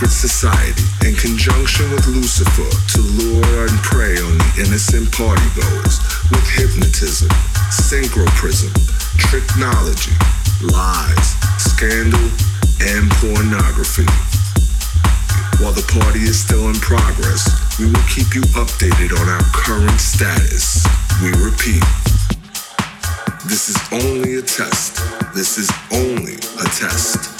secret society in conjunction with Lucifer to lure and prey on the innocent partygoers with hypnotism, synchroprism, tricknology, lies, scandal, and pornography. While the party is still in progress, we will keep you updated on our current status. We repeat, this is only a test. This is only a test.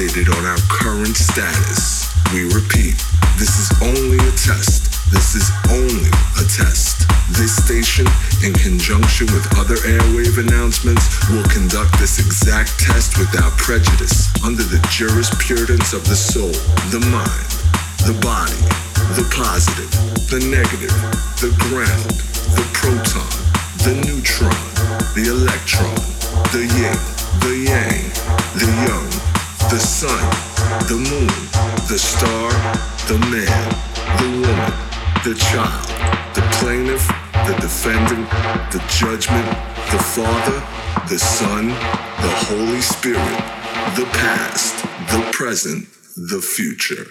Updated on our current status. We repeat, this is only a test. This is only a test. This station, in conjunction with other airwave announcements, will conduct this exact test without prejudice under the jurisprudence of the soul, the mind, the body, the positive, the negative, the ground, the proton, the neutron, the electron, the yin, the yang, the young, the sun, the moon, the star, the man, the woman, the child, the plaintiff, the defendant, the judgment, the Father, the Son, the Holy Spirit, the past, the present, the future.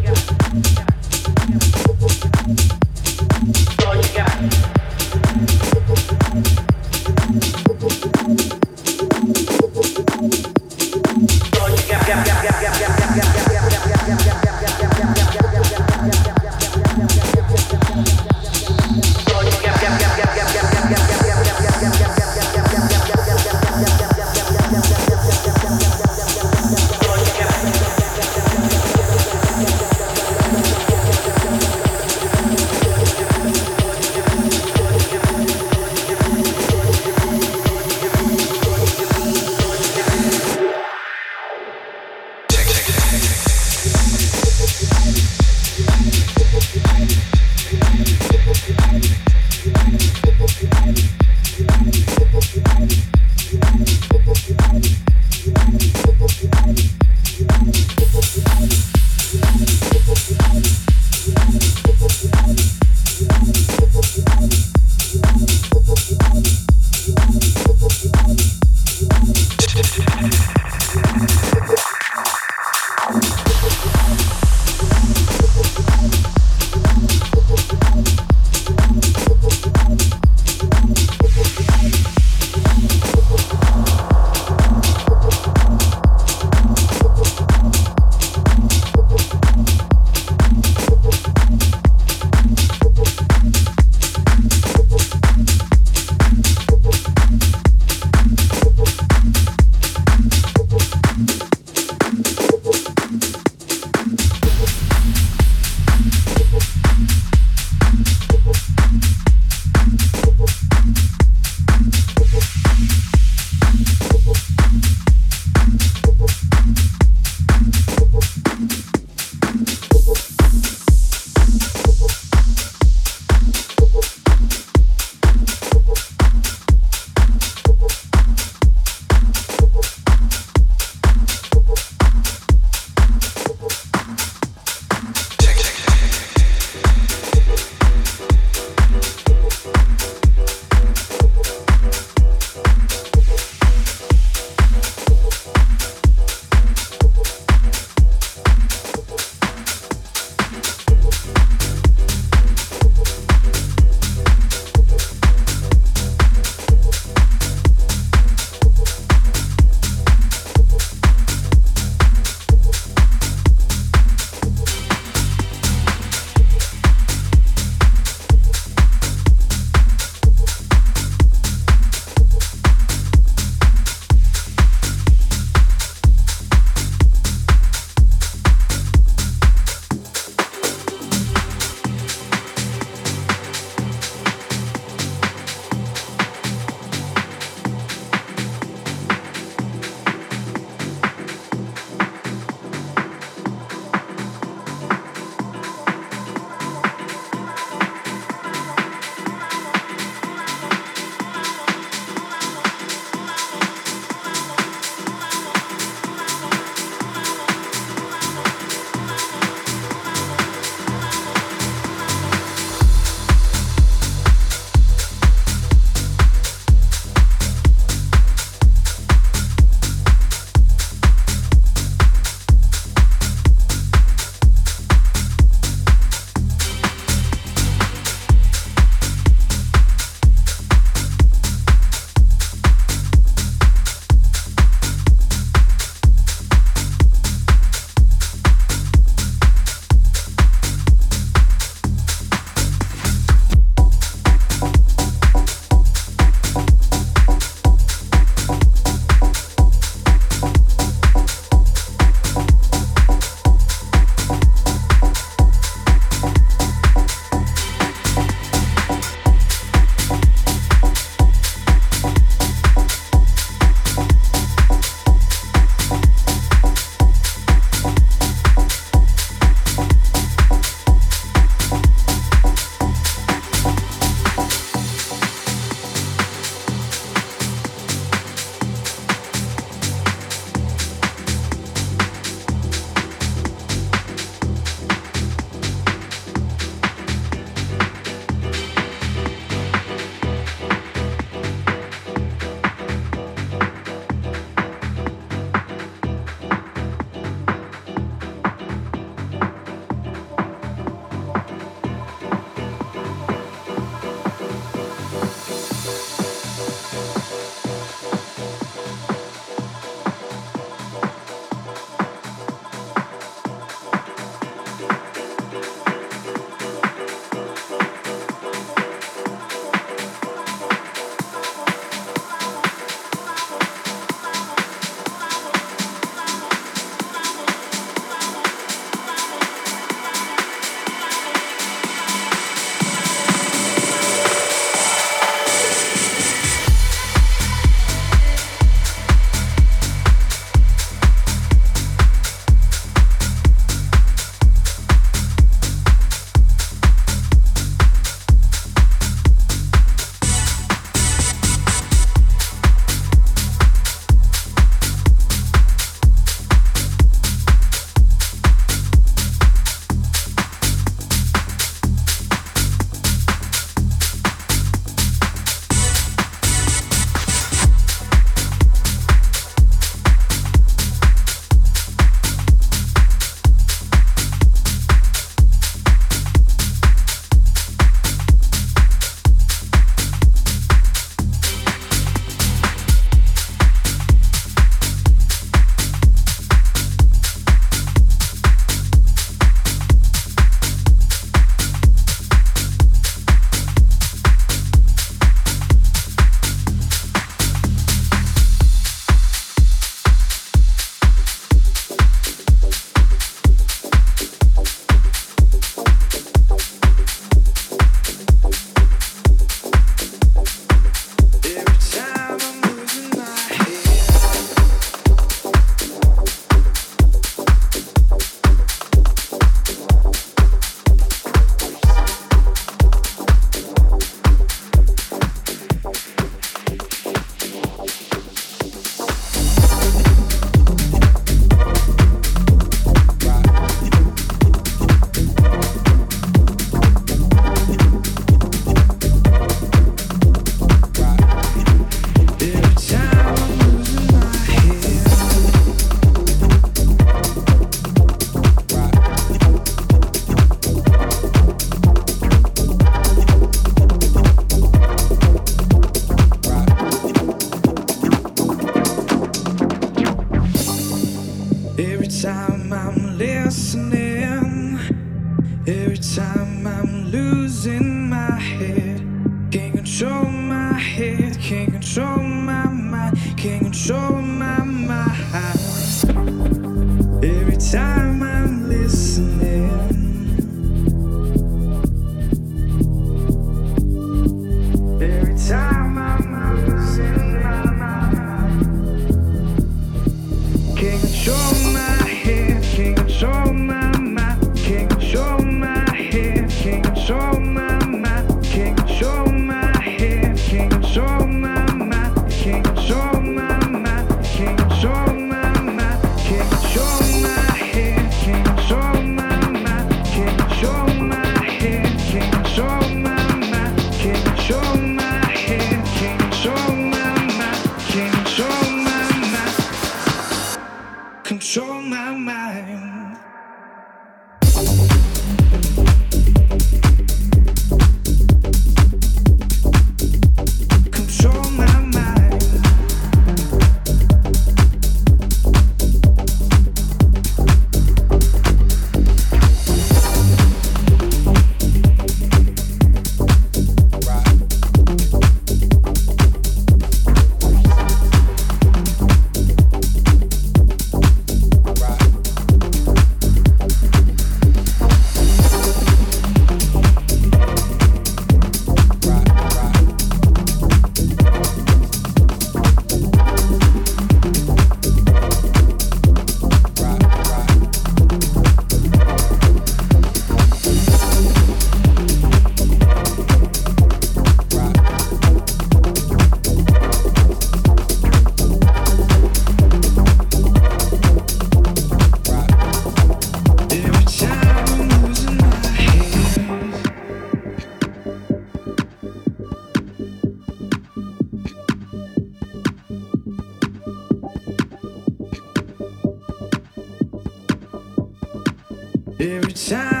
Every time